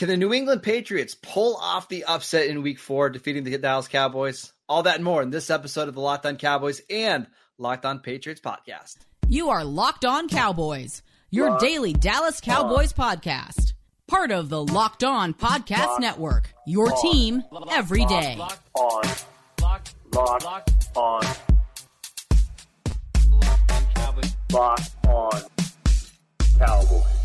Can the New England Patriots pull off the upset in week four, defeating the Dallas Cowboys? All that and more in this episode of the Locked On Cowboys and Locked On Patriots podcast. You are Locked On Cowboys, your Locked daily Dallas Cowboys on. podcast. Part of the Locked On Podcast Locked Network, your on. team every day. Locked on. Locked, Locked on. Locked on Cowboys.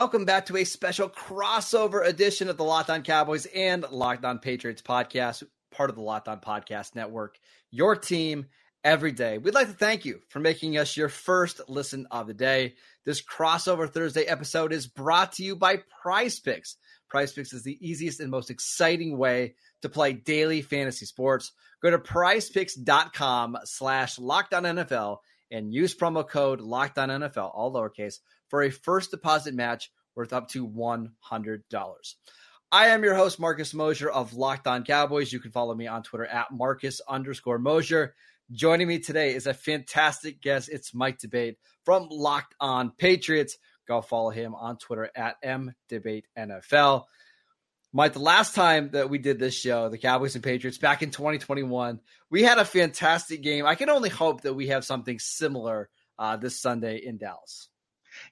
Welcome back to a special crossover edition of the Locked On Cowboys and Locked On Patriots podcast, part of the Locked On Podcast Network. Your team every day. We'd like to thank you for making us your first listen of the day. This crossover Thursday episode is brought to you by Prize Picks. Prize Picks is the easiest and most exciting way to play daily fantasy sports. Go to prizepicks.com slash lockedon NFL and use promo code lockedon NFL, all lowercase, for a first deposit match worth up to $100. I am your host, Marcus Mosher of Locked On Cowboys. You can follow me on Twitter at Marcus underscore Mosher. Joining me today is a fantastic guest. It's Mike D'Abate from Locked On Patriots. Go follow him on Twitter at MDebateNFL. Mike, the last time that we did this show, the Cowboys and Patriots, back in 2021, we had a fantastic game. I can only hope that we have something similar uh, this Sunday in Dallas.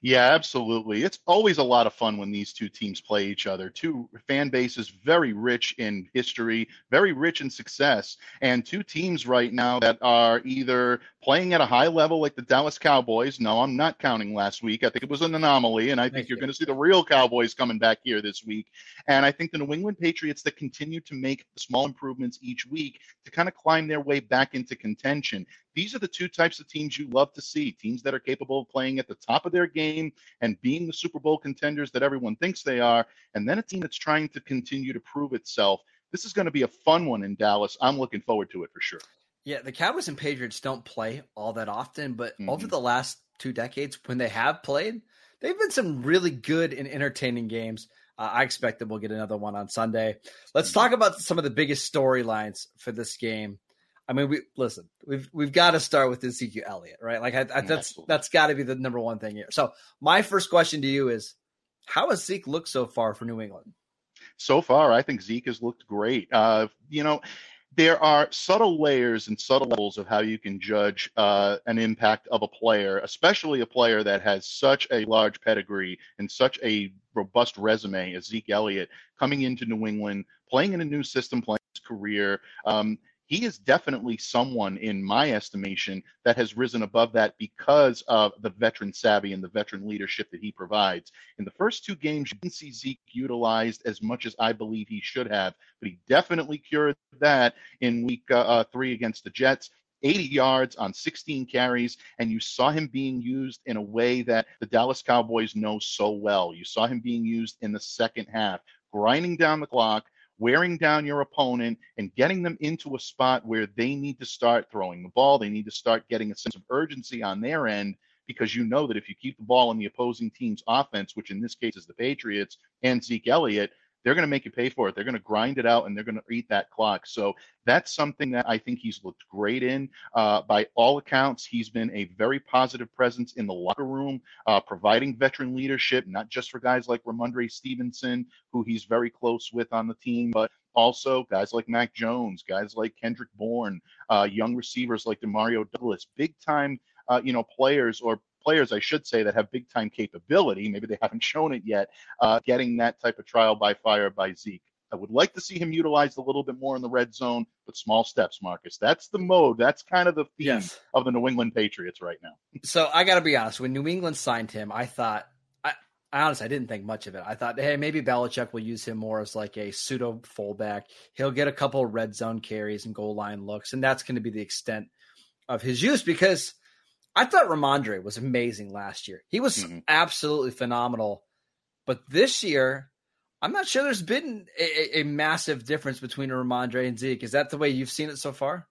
Yeah, absolutely. It's always a lot of fun when these two teams play each other. Two fan bases very rich in history, very rich in success, and two teams right now that are either playing at a high level like the Dallas Cowboys. No, I'm not counting last week. I think it was an anomaly, and I think you're going to see the real Cowboys coming back here this week. And I think the New England Patriots that continue to make small improvements each week to kind of climb their way back into contention. These are the two types of teams you love to see teams that are capable of playing at the top of their game and being the Super Bowl contenders that everyone thinks they are, and then a team that's trying to continue to prove itself. This is going to be a fun one in Dallas. I'm looking forward to it for sure. Yeah, the Cowboys and Patriots don't play all that often, but mm-hmm. over the last two decades, when they have played, they've been some really good and entertaining games. Uh, I expect that we'll get another one on Sunday. Let's talk about some of the biggest storylines for this game. I mean, we listen. We've we've got to start with Ezekiel Elliott, right? Like I, I, that's that's got to be the number one thing here. So my first question to you is, how has Zeke looked so far for New England? So far, I think Zeke has looked great. Uh, you know, there are subtle layers and subtle levels of how you can judge uh, an impact of a player, especially a player that has such a large pedigree and such a robust resume as Zeke Elliott coming into New England, playing in a new system, playing his career. Um, he is definitely someone, in my estimation, that has risen above that because of the veteran savvy and the veteran leadership that he provides. In the first two games, you didn't see Zeke utilized as much as I believe he should have, but he definitely cured that in week uh, uh, three against the Jets. 80 yards on 16 carries, and you saw him being used in a way that the Dallas Cowboys know so well. You saw him being used in the second half, grinding down the clock, wearing down your opponent and getting them into a spot where they need to start throwing the ball. They need to start getting a sense of urgency on their end because you know that if you keep the ball in the opposing team's offense, which in this case is the Patriots and Zeke Elliott, they're going to make you pay for it. They're going to grind it out and they're going to eat that clock. So that's something that I think he's looked great in. Uh, by all accounts, he's been a very positive presence in the locker room, uh, providing veteran leadership, not just for guys like Rhamondre Stevenson, who he's very close with on the team, but also guys like Mac Jones, guys like Kendrick Bourne, uh, young receivers like Demario Douglas, big time, uh, you know, players or players, I should say, that have big time capability. Maybe they haven't shown it yet. Uh, getting that type of trial by fire by Zeke. I would like to see him utilized a little bit more in the red zone, but small steps, Marcus. That's the mode. That's kind of the theme yes. of the New England Patriots right now. So I got to be honest. When New England signed him, I thought, I, I honestly, I didn't think much of it. I thought, hey, maybe Belichick will use him more as like a pseudo fullback. He'll get a couple red zone carries and goal line looks, and that's going to be the extent of his use because – I thought Rhamondre was amazing last year. He was mm-hmm. absolutely phenomenal. But this year, I'm not sure there's been a, a massive difference between Rhamondre and Zeke. Is that the way you've seen it so far?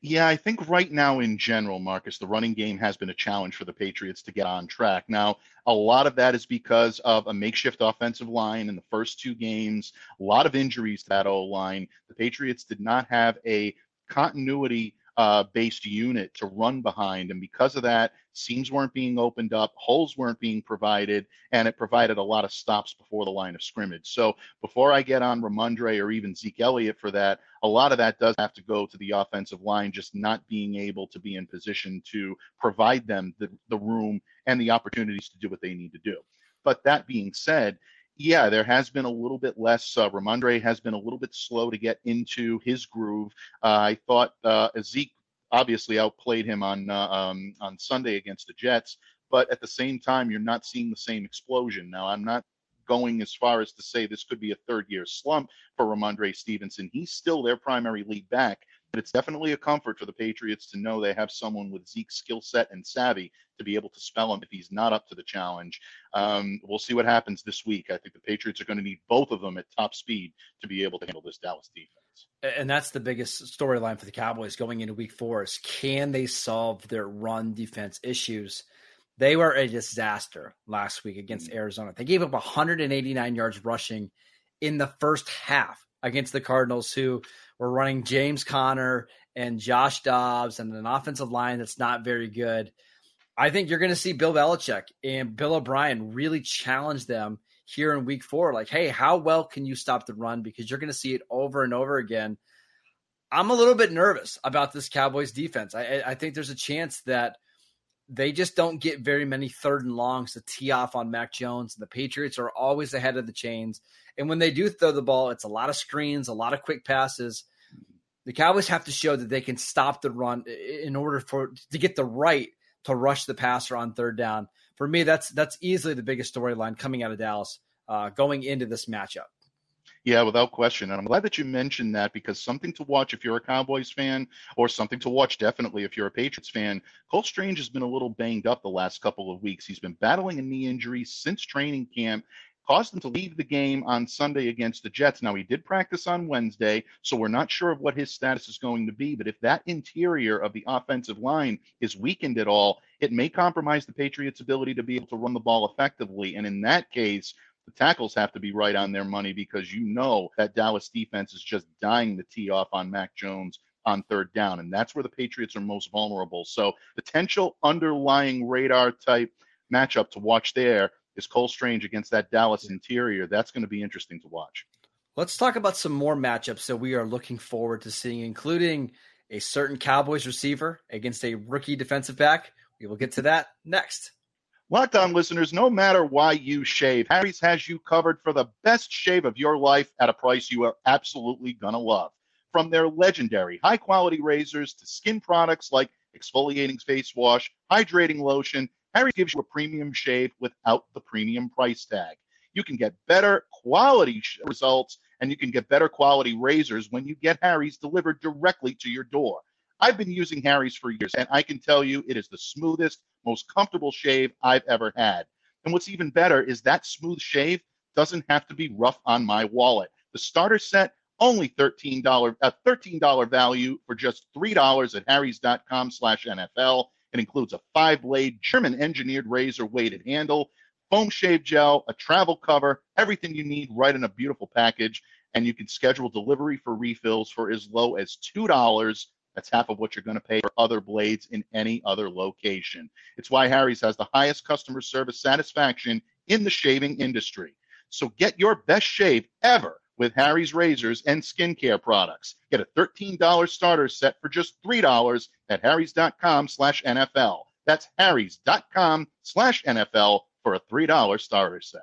Yeah, I think right now in general, Marcus, the running game has been a challenge for the Patriots to get on track. Now, a lot of that is because of a makeshift offensive line in the first two games, a lot of injuries to that O line. The Patriots did not have a continuity uh, based unit to run behind. And because of that, seams weren't being opened up, holes weren't being provided, and it provided a lot of stops before the line of scrimmage. So before I get on Rhamondre or even Zeke Elliott for that, a lot of that does have to go to the offensive line just not being able to be in position to provide them the, the room and the opportunities to do what they need to do. But that being said, yeah, there has been a little bit less. Uh, Rhamondre has been a little bit slow to get into his groove. Uh, I thought uh, Zeke obviously outplayed him on uh, um, on Sunday against the Jets, but at the same time, you're not seeing the same explosion. Now, I'm not going as far as to say this could be a third year slump for Rhamondre Stevenson. He's still their primary lead back, but it's definitely a comfort for the Patriots to know they have someone with Zeke's skill set and savvy to be able to spell him if he's not up to the challenge. Um, we'll see what happens this week. I think the Patriots are going to need both of them at top speed to be able to handle this Dallas defense. And that's the biggest storyline for the Cowboys going into week four is can they solve their run defense issues? They were a disaster last week against mm-hmm. Arizona. They gave up 189 yards rushing in the first half against the Cardinals, who were running James Conner and Josh Dobbs and an offensive line that's not very good. I think you're going to see Bill Belichick and Bill O'Brien really challenge them here in week four. Like, hey, how well can you stop the run? Because you're going to see it over and over again. I'm a little bit nervous about this Cowboys defense. I, I think there's a chance that they just don't get very many third and longs to tee off on Mac Jones. The Patriots are always ahead of the chains. And when they do throw the ball, it's a lot of screens, a lot of quick passes. The Cowboys have to show that they can stop the run in order for to get the right to rush the passer on third down. For me, that's that's easily the biggest storyline coming out of Dallas uh, going into this matchup. Yeah, without question. And I'm glad that you mentioned that because something to watch if you're a Cowboys fan, or something to watch definitely if you're a Patriots fan. Cole Strange has been a little banged up the last couple of weeks. He's been battling a knee injury since training camp, caused him to leave the game on Sunday against the Jets. Now, he did practice on Wednesday, so we're not sure of what his status is going to be. But if that interior of the offensive line is weakened at all, it may compromise the Patriots' ability to be able to run the ball effectively. And in that case, the tackles have to be right on their money because you know that Dallas defense is just dying to tee off on Mac Jones on third down. And that's where the Patriots are most vulnerable. So, potential underlying radar type matchup to watch there is Cole Strange against that Dallas interior. That's going to be interesting to watch. Let's talk about some more matchups that we are looking forward to seeing, including a certain Cowboys receiver against a rookie defensive back. We will get to that next. Locked on listeners, no matter why you shave, Harry's has you covered for the best shave of your life at a price you are absolutely going to love. From their legendary high quality razors to skin products like exfoliating face wash, hydrating lotion, Harry gives you a premium shave without the premium price tag. You can get better quality results and you can get better quality razors when you get Harry's delivered directly to your door. I've been using Harry's for years and I can tell you it is the smoothest, most comfortable shave I've ever had. And what's even better is that smooth shave doesn't have to be rough on my wallet. The starter set only $13 a uh, $13 value for just $3 at harrys.com slash NFL. It includes a five blade German engineered razor weighted handle, foam shave gel, a travel cover, everything you need right in a beautiful package. And you can schedule delivery for refills for as low as $2. That's half of what you're going to pay for other blades in any other location. It's why Harry's has the highest customer service satisfaction in the shaving industry. So get your best shave ever with Harry's razors and skincare products. Get a $13 starter set for just $3 at harrys.com slash NFL. That's harrys.com slash NFL for a $3 starter set.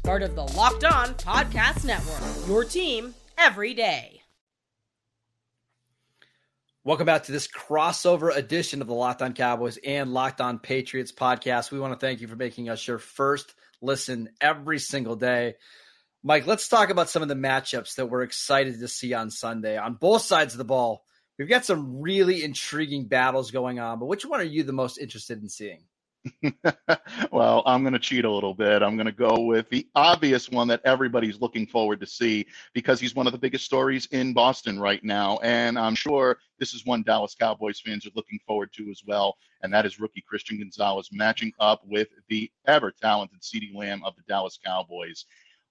Part of the Locked On Podcast Network. Your team every day. Welcome back to this crossover edition of the Locked On Cowboys and Locked On Patriots podcast. We want to thank you for making us your first listen every single day. Mike, let's talk about some of the matchups that we're excited to see on Sunday on both sides of the ball. We've got some really intriguing battles going on, but which one are you the most interested in seeing? well, I'm going to cheat a little bit. I'm going to go with the obvious one that everybody's looking forward to see because he's one of the biggest stories in Boston right now. And I'm sure this is one Dallas Cowboys fans are looking forward to as well. And that is rookie Christian Gonzalez matching up with the ever talented CeeDee Lamb of the Dallas Cowboys.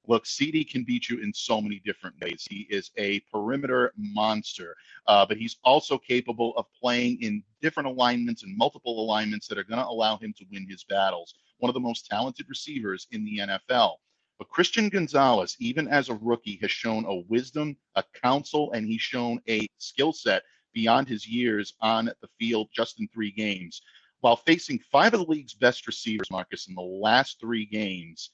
Look, CeeDee can beat you in so many different ways. He is a perimeter monster, uh, but he's also capable of playing in different alignments and multiple alignments that are going to allow him to win his battles. One of the most talented receivers in the NFL. But Christian Gonzalez, even as a rookie, has shown a wisdom, a counsel, and he's shown a skill set beyond his years on the field just in three games. While facing five of the league's best receivers, Marcus, in the last three games,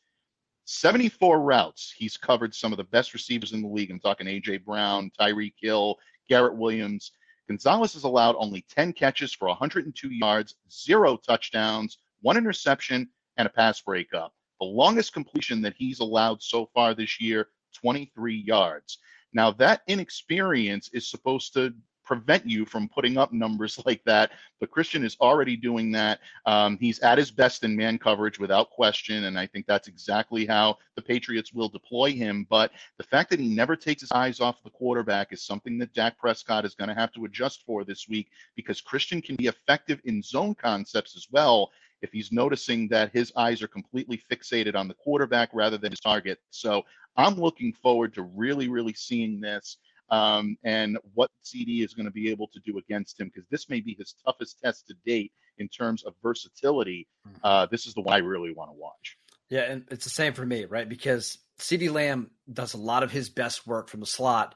74 routes. He's covered some of the best receivers in the league. I'm talking A.J. Brown, Tyreek Hill, Garrett Wilson. Gonzalez has allowed only 10 catches for 102 yards, zero touchdowns, one interception, and a pass breakup. The longest completion that he's allowed so far this year, 23 yards. Now, that inexperience is supposed to prevent you from putting up numbers like that. But Christian is already doing that. Um, he's at his best in man coverage without question. And I think that's exactly how the Patriots will deploy him. But the fact that he never takes his eyes off the quarterback is something that Dak Prescott is going to have to adjust for this week because Christian can be effective in zone concepts as well if he's noticing that his eyes are completely fixated on the quarterback rather than his target. So I'm looking forward to really, really seeing this um, and what CeeDee is going to be able to do against him because this may be his toughest test to date in terms of versatility. Hmm. Uh, this is the one I really want to watch. Yeah, and it's the same for me, right? Because CeeDee Lamb does a lot of his best work from the slot.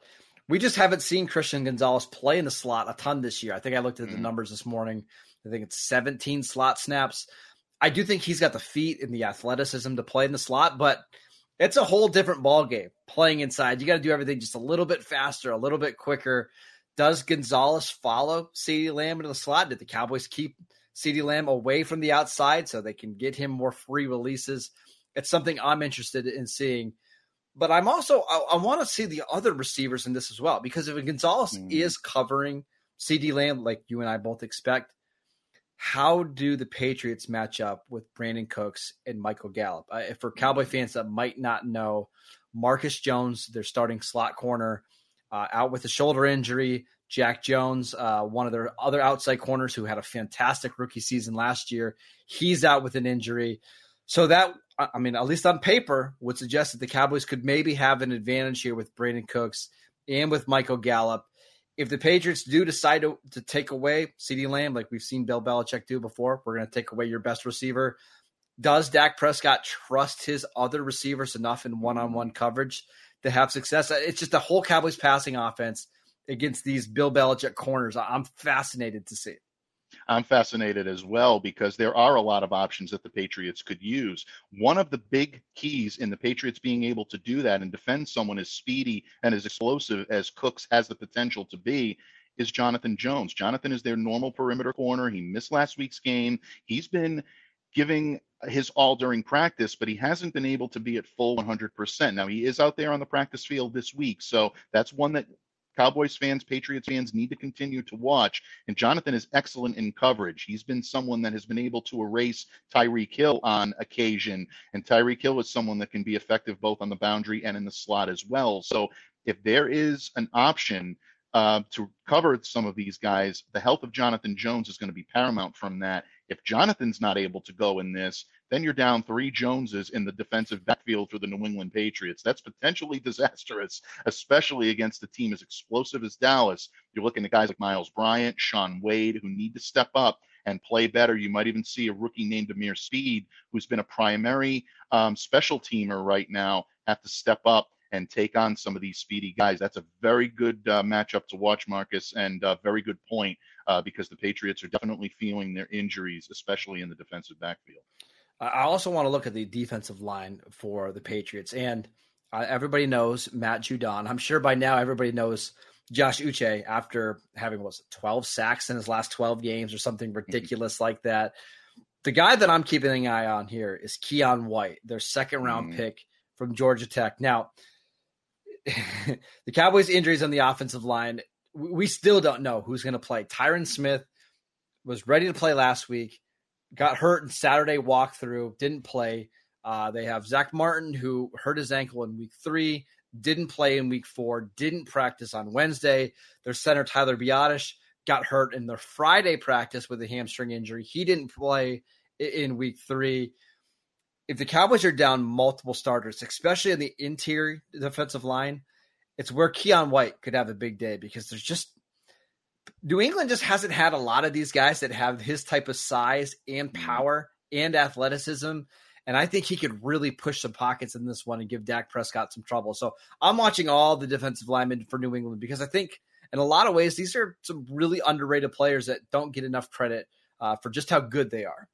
We just haven't seen Christian Gonzalez play in the slot a ton this year. I think I looked at the mm-hmm. numbers this morning. I think it's 17 slot snaps. I do think he's got the feet and the athleticism to play in the slot, but – it's a whole different ball game playing inside. You got to do everything just a little bit faster, a little bit quicker. Does Gonzalez follow CeeDee Lamb into the slot? Did the Cowboys keep CeeDee Lamb away from the outside so they can get him more free releases? It's something I'm interested in seeing. But I'm also I, I want to see the other receivers in this as well because if Gonzalez mm. is covering CeeDee Lamb like you and I both expect, how do the Patriots match up with Brandin Cooks and Michael Gallup? Uh, for Cowboy fans that might not know, Marcus Jones, their starting slot corner, uh, out with a shoulder injury. Jack Jones, uh, one of their other outside corners who had a fantastic rookie season last year, he's out with an injury. So that, I mean, at least on paper, would suggest that the Cowboys could maybe have an advantage here with Brandin Cooks and with Michael Gallup if the Patriots do decide to, to take away CeeDee Lamb, like we've seen Bill Belichick do before, we're going to take away your best receiver. Does Dak Prescott trust his other receivers enough in one on one coverage to have success? It's just the whole Cowboys passing offense against these Bill Belichick corners. I'm fascinated to see. I'm fascinated as well because there are a lot of options that the Patriots could use. One of the big keys in the Patriots being able to do that and defend someone as speedy and as explosive as Cooks has the potential to be is Jonathan Jones. Jonathan is their normal perimeter corner. He missed last week's game. He's been giving his all during practice, but he hasn't been able to be at full 100%. Now, he is out there on the practice field this week, so that's one that Cowboys fans, Patriots fans need to continue to watch. And Jonathan is excellent in coverage. He's been someone that has been able to erase Tyreek Hill on occasion. And Tyreek Hill is someone that can be effective both on the boundary and in the slot as well. So if there is an option uh, to cover some of these guys, the health of Jonathan Jones is going to be paramount from that. If Jonathan's not able to go in this, then you're down three Joneses in the defensive backfield for the New England Patriots. That's potentially disastrous, especially against a team as explosive as Dallas. You're looking at guys like Miles Bryant, Shaun Wade, who need to step up and play better. You might even see a rookie named Ameer Speed, who's been a primary um, special teamer right now, have to step up and take on some of these speedy guys. That's a very good uh, matchup to watch, Marcus, and a very good point uh, because the Patriots are definitely feeling their injuries, especially in the defensive backfield. I also want to look at the defensive line for the Patriots. And uh, everybody knows Matt Judon. I'm sure by now everybody knows Josh Uche after having was it, 12 sacks in his last 12 games or something mm-hmm. ridiculous like that. The guy that I'm keeping an eye on here is Keion White, their second round mm. pick from Georgia Tech. Now, the Cowboys' injuries on the offensive line, we still don't know who's going to play. Tyron Smith was ready to play last week, got hurt in Saturday walkthrough, didn't play. Uh, they have Zack Martin, who hurt his ankle in week three, didn't play in week four, didn't practice on Wednesday. Their center, Tyler Biadasz, got hurt in their Friday practice with a hamstring injury. He didn't play in week three. If the Cowboys are down multiple starters, especially in the interior defensive line, it's where Keion White could have a big day because there's just New England just hasn't had a lot of these guys that have his type of size and mm-hmm. power and athleticism. And I think he could really push some pockets in this one and give Dak Prescott some trouble. So I'm watching all the defensive linemen for New England because I think in a lot of ways these are some really underrated players that don't get enough credit uh, for just how good they are.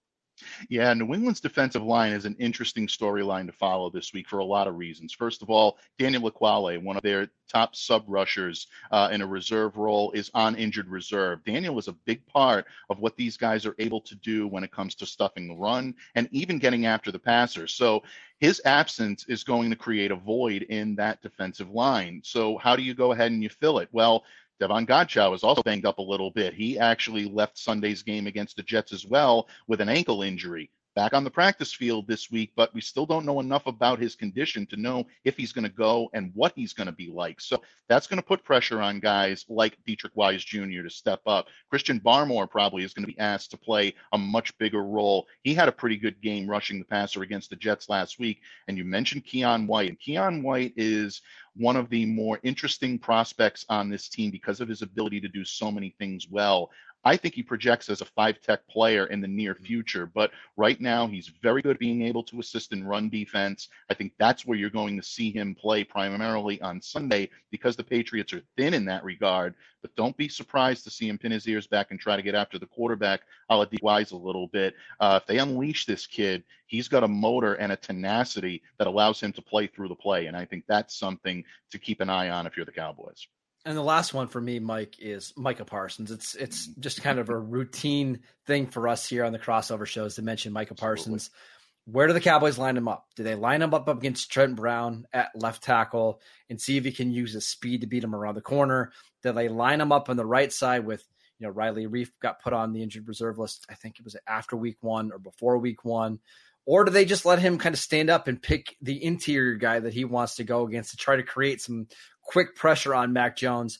Yeah, New England's defensive line is an interesting storyline to follow this week for a lot of reasons. First of all, Daniel Ekuale, one of their top sub rushers uh, in a reserve role, is on injured reserve. Daniel is a big part of what these guys are able to do when it comes to stuffing the run and even getting after the passer. So his absence is going to create a void in that defensive line. So how do you go ahead and you fill it? Well, Davon Godchaux is also banged up a little bit. He actually left Sunday's game against the Jets as well with an ankle injury back on the practice field this week, but we still don't know enough about his condition to know if he's going to go and what he's going to be like. So that's going to put pressure on guys like Deatrich Wise Jr. to step up. Christian Barmore probably is going to be asked to play a much bigger role. He had a pretty good game rushing the passer against the Jets last week. And you mentioned Keion White, and Keion White is one of the more interesting prospects on this team because of his ability to do so many things well. I think he projects as a five tech player in the near mm-hmm. future, but right now he's very good at being able to assist in run defense. I think that's where you're going to see him play primarily on Sunday because the Patriots are thin in that regard. But don't be surprised to see him pin his ears back and try to get after the quarterback, a la Wise a little bit. Uh, if they unleash this kid, he's got a motor and a tenacity that allows him to play through the play. And I think that's something to keep an eye on if you're the Cowboys. And the last one for me, Mike, is Micah Parsons. It's it's mm-hmm. just kind of a routine thing for us here on the crossover shows to mention Micah Parsons. Absolutely. Where do the Cowboys line him up? Do they line him up against Trent Brown at left tackle and see if he can use his speed to beat him around the corner? Do they line him up on the right side with you know Riley Reiff got put on the injured reserve list? I think it was after week one or before week one. Or do they just let him kind of stand up and pick the interior guy that he wants to go against to try to create some quick pressure on Mac Jones.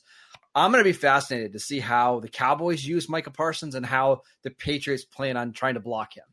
I'm going to be fascinated to see how the Cowboys use Micah Parsons and how the Patriots plan on trying to block him.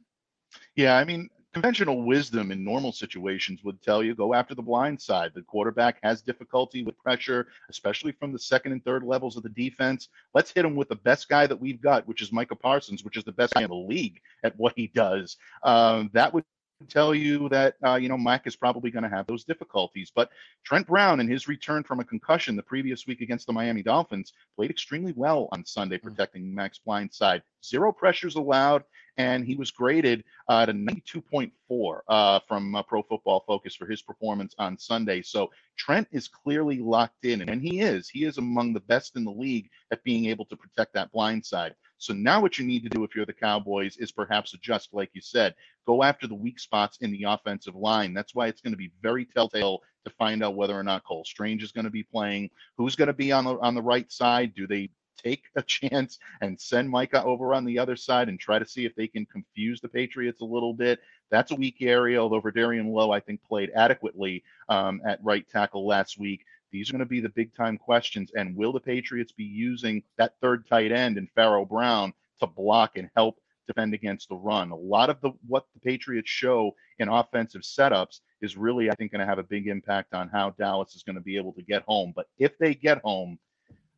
Yeah, I mean, conventional wisdom in normal situations would tell you go after the blind side. The quarterback has difficulty with pressure, especially from the second and third levels of the defense. Let's hit him with the best guy that we've got, which is Micah Parsons, which is the best guy in the league at what he does. Um, that would tell you that uh, you know Mac is probably going to have those difficulties. But Trent Brown, in his return from a concussion the previous week against the Miami Dolphins, played extremely well on Sunday, hmm. protecting Mac's blind side. Zero pressures allowed, and he was graded uh, at a 92.4 uh, from uh, Pro Football Focus for his performance on Sunday. So Trent is clearly locked in, and he is, he is among the best in the league at being able to protect that blind side. So now what you need to do if you're the Cowboys is perhaps adjust, like you said, go after the weak spots in the offensive line. That's why it's going to be very telltale to find out whether or not Cole Strange is going to be playing, who's going to be on the on the right side. Do they take a chance and send Micah over on the other side and try to see if they can confuse the Patriots a little bit. That's a weak area, although Vederian Lowe, I think, played adequately um, at right tackle last week. These are going to be the big time questions. And will the Patriots be using that third tight end and Pharaoh Brown to block and help defend against the run? A lot of the what the Patriots show in offensive setups is really, I think, going to have a big impact on how Dallas is going to be able to get home. But if they get home,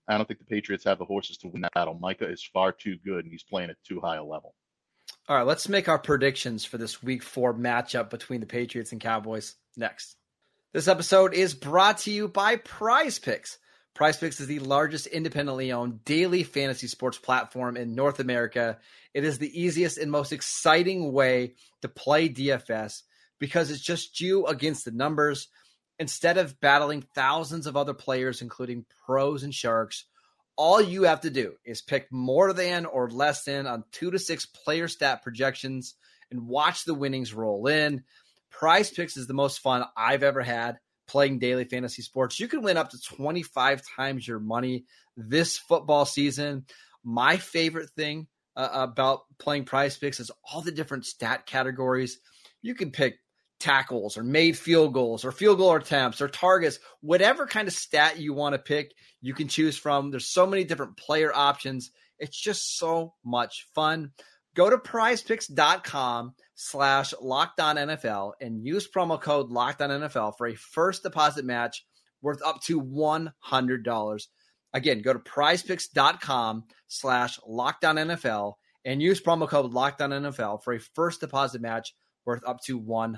I don't think the Patriots have the horses to win that battle. Micah is far too good and he's playing at too high a level. All right, let's make our predictions for this week four matchup between the Patriots and Cowboys next. This episode is brought to you by Prize Picks. Prize Picks is the largest independently owned daily fantasy sports platform in North America. It is the easiest and most exciting way to play DFS because it's just you against the numbers. Instead of battling thousands of other players, including pros and sharks, all you have to do is pick more than or less than on two to six player stat projections and watch the winnings roll in. Prize Picks is the most fun I've ever had playing daily fantasy sports. You can win up to 25 times your money this football season. My favorite thing uh, about playing Prize Picks is all the different stat categories. You can pick tackles or made field goals or field goal attempts or targets, whatever kind of stat you want to pick, you can choose from. There's so many different player options. It's just so much fun. Go to prizepicks.com slash lockedon NFL and use promo code lockedon NFL for a first deposit match worth up to $100. Again, go to prizepicks.com slash lockedon NFL and use promo code lockedon NFL for a first deposit match worth up to $100.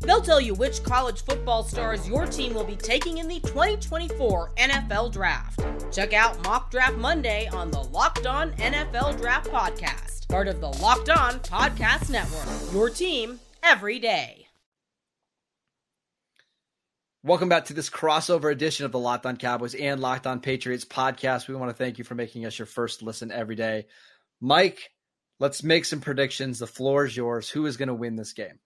They'll tell you which college football stars your team will be taking in the 2024 NFL Draft. Check out Mock Draft Monday on the Locked On NFL Draft Podcast, part of the Locked On Podcast Network. Your team every day. Welcome back to this crossover edition of the Locked On Cowboys and Locked On Patriots podcast. We want to thank you for making us your first listen every day. Mike, let's make some predictions. The floor is yours. Who is going to win this game?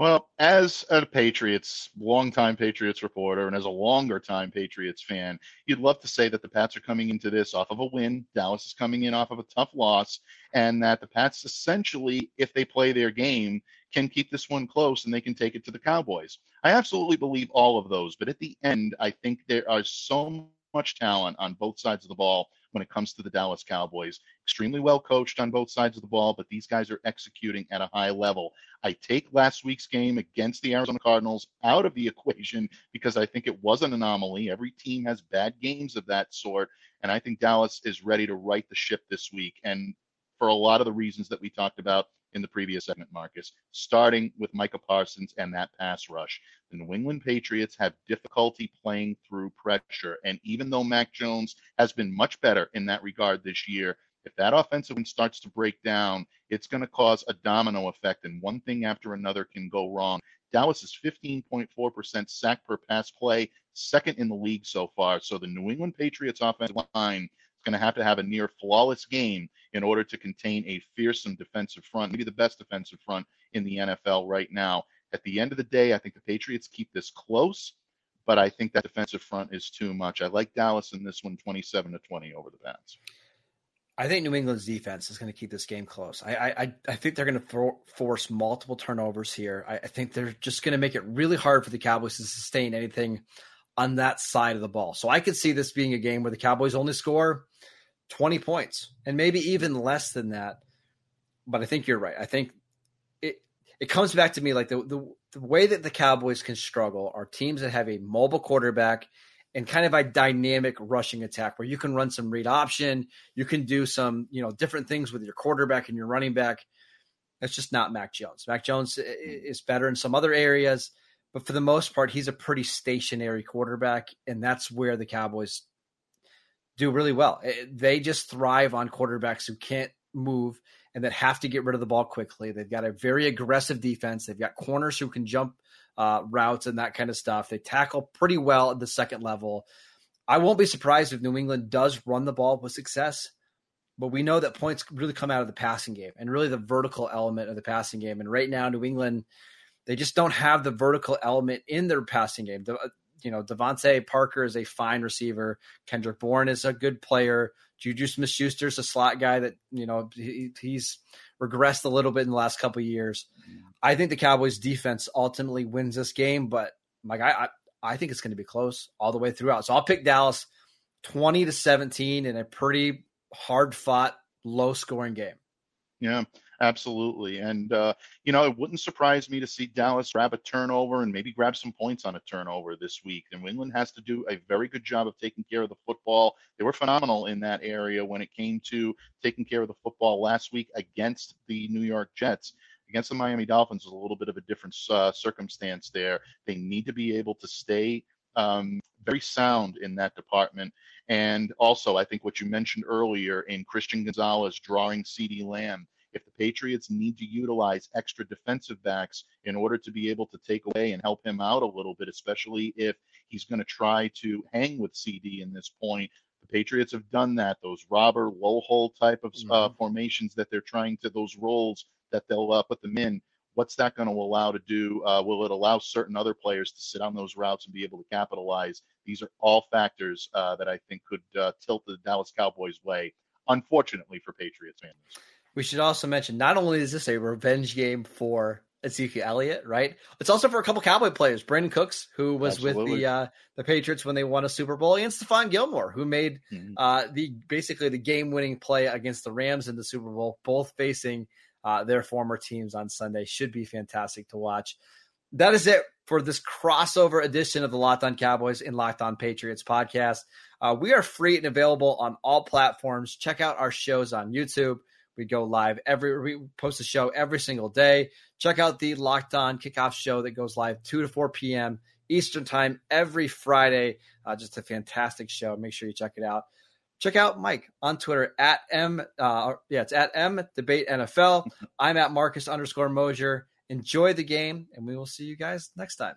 Well, as a Patriots, longtime Patriots reporter, and as a longer time Patriots fan, you'd love to say that the Pats are coming into this off of a win. Dallas is coming in off of a tough loss, and that the Pats essentially, if they play their game, can keep this one close and they can take it to the Cowboys. I absolutely believe all of those, but at the end, I think there are so much talent on both sides of the ball when it comes to the Dallas Cowboys. Extremely well coached on both sides of the ball, but these guys are executing at a high level. I take last week's game against the Arizona Cardinals out of the equation because I think it was an anomaly. Every team has bad games of that sort, and I think Dallas is ready to right the ship this week. And for a lot of the reasons that we talked about in the previous segment, Marcus, starting with Micah Parsons and that pass rush. The New England Patriots have difficulty playing through pressure. And even though Mac Jones has been much better in that regard this year, if that offensive starts to break down, it's going to cause a domino effect, and one thing after another can go wrong. Dallas is 15.4% sack per pass play, second in the league so far. So the New England Patriots offensive line is going to have to have a near flawless game in order to contain a fearsome defensive front, maybe the best defensive front in the NFL right now. At the end of the day, I think the Patriots keep this close, but I think that defensive front is too much. I like Dallas in this one 27 to 20 over the Pats. I think New England's defense is going to keep this game close. I I, I think they're going to force multiple turnovers here. I, I think they're just going to make it really hard for the Cowboys to sustain anything on that side of the ball. So I could see this being a game where the Cowboys only score 20 points and maybe even less than that. But I think you're right. I think it it comes back to me like the, the, the way that the Cowboys can struggle are teams that have a mobile quarterback and kind of a dynamic rushing attack where you can run some read option, you can do some, you know, different things with your quarterback and your running back. That's just not Mac Jones. Mac Jones mm. is better in some other areas, but for the most part, he's a pretty stationary quarterback, and that's where the Cowboys do really well. Eh, they just thrive on quarterbacks who can't move and that have to get rid of the ball quickly. They've got a very aggressive defense. They've got corners who can jump uh, routes and that kind of stuff. They tackle pretty well at the second level. I won't be surprised if New England does run the ball with success, but we know that points really come out of the passing game and really the vertical element of the passing game. And right now, New England, they just don't have the vertical element in their passing game. The, you know, DeVante Parker is a fine receiver. Kendrick Bourne is a good player. Juju Smith Schuster is a slot guy that, you know, he, he's regressed a little bit in the last couple years. I think the Cowboys defense ultimately wins this game, but like I, I, I think it's going to be close all the way throughout. So I'll pick Dallas 20 to 17 in a pretty hard fought, low scoring game. Yeah. Absolutely. And, uh, you know, it wouldn't surprise me to see Dallas grab a turnover and maybe grab some points on a turnover this week. And England has to do a very good job of taking care of the football. They were phenomenal in that area when it came to taking care of the football last week against the New York Jets. Against the Miami Dolphins is a little bit of a different uh, circumstance there. They need to be able to stay um, very sound in that department. And also, I think what you mentioned earlier in Christian Gonzalez drawing CeeDee Lamb if the Patriots need to utilize extra defensive backs in order to be able to take away and help him out a little bit, especially if he's going to try to hang with CeeDee in this point. The Patriots have done that. Those robber low hole type of uh, mm-hmm. formations that they're trying to those roles that they'll uh, put them in. What's that going to allow to do? Uh, will it allow certain other players to sit on those routes and be able to capitalize? These are all factors uh, that I think could uh, tilt the Dallas Cowboys' way. Unfortunately for Patriots fans. We should also mention not only is this a revenge game for Ezekiel Elliott, right? It's also for a couple Cowboy players. Brandin Cooks, who was Absolutely. with the uh, the Patriots when they won a Super Bowl, and Stephon Gilmore, who made mm-hmm. uh, the basically the game winning play against the Rams in the Super Bowl, both facing uh, their former teams on Sunday. Should be fantastic to watch. That is it for this crossover edition of the Locked On Cowboys and Locked On Patriots podcast. Uh, we are free and available on all platforms. Check out our shows on YouTube. We go live every we post a show every single day. Check out the Locked On Kickoff show that goes live 2 to 4 p.m. Eastern Time every Friday. Uh, just a fantastic show. Make sure you check it out. Check out Mike on Twitter at M. Uh, yeah, it's at M Debate NFL. I'm at Marcus underscore Mosher. Enjoy the game, and we will see you guys next time.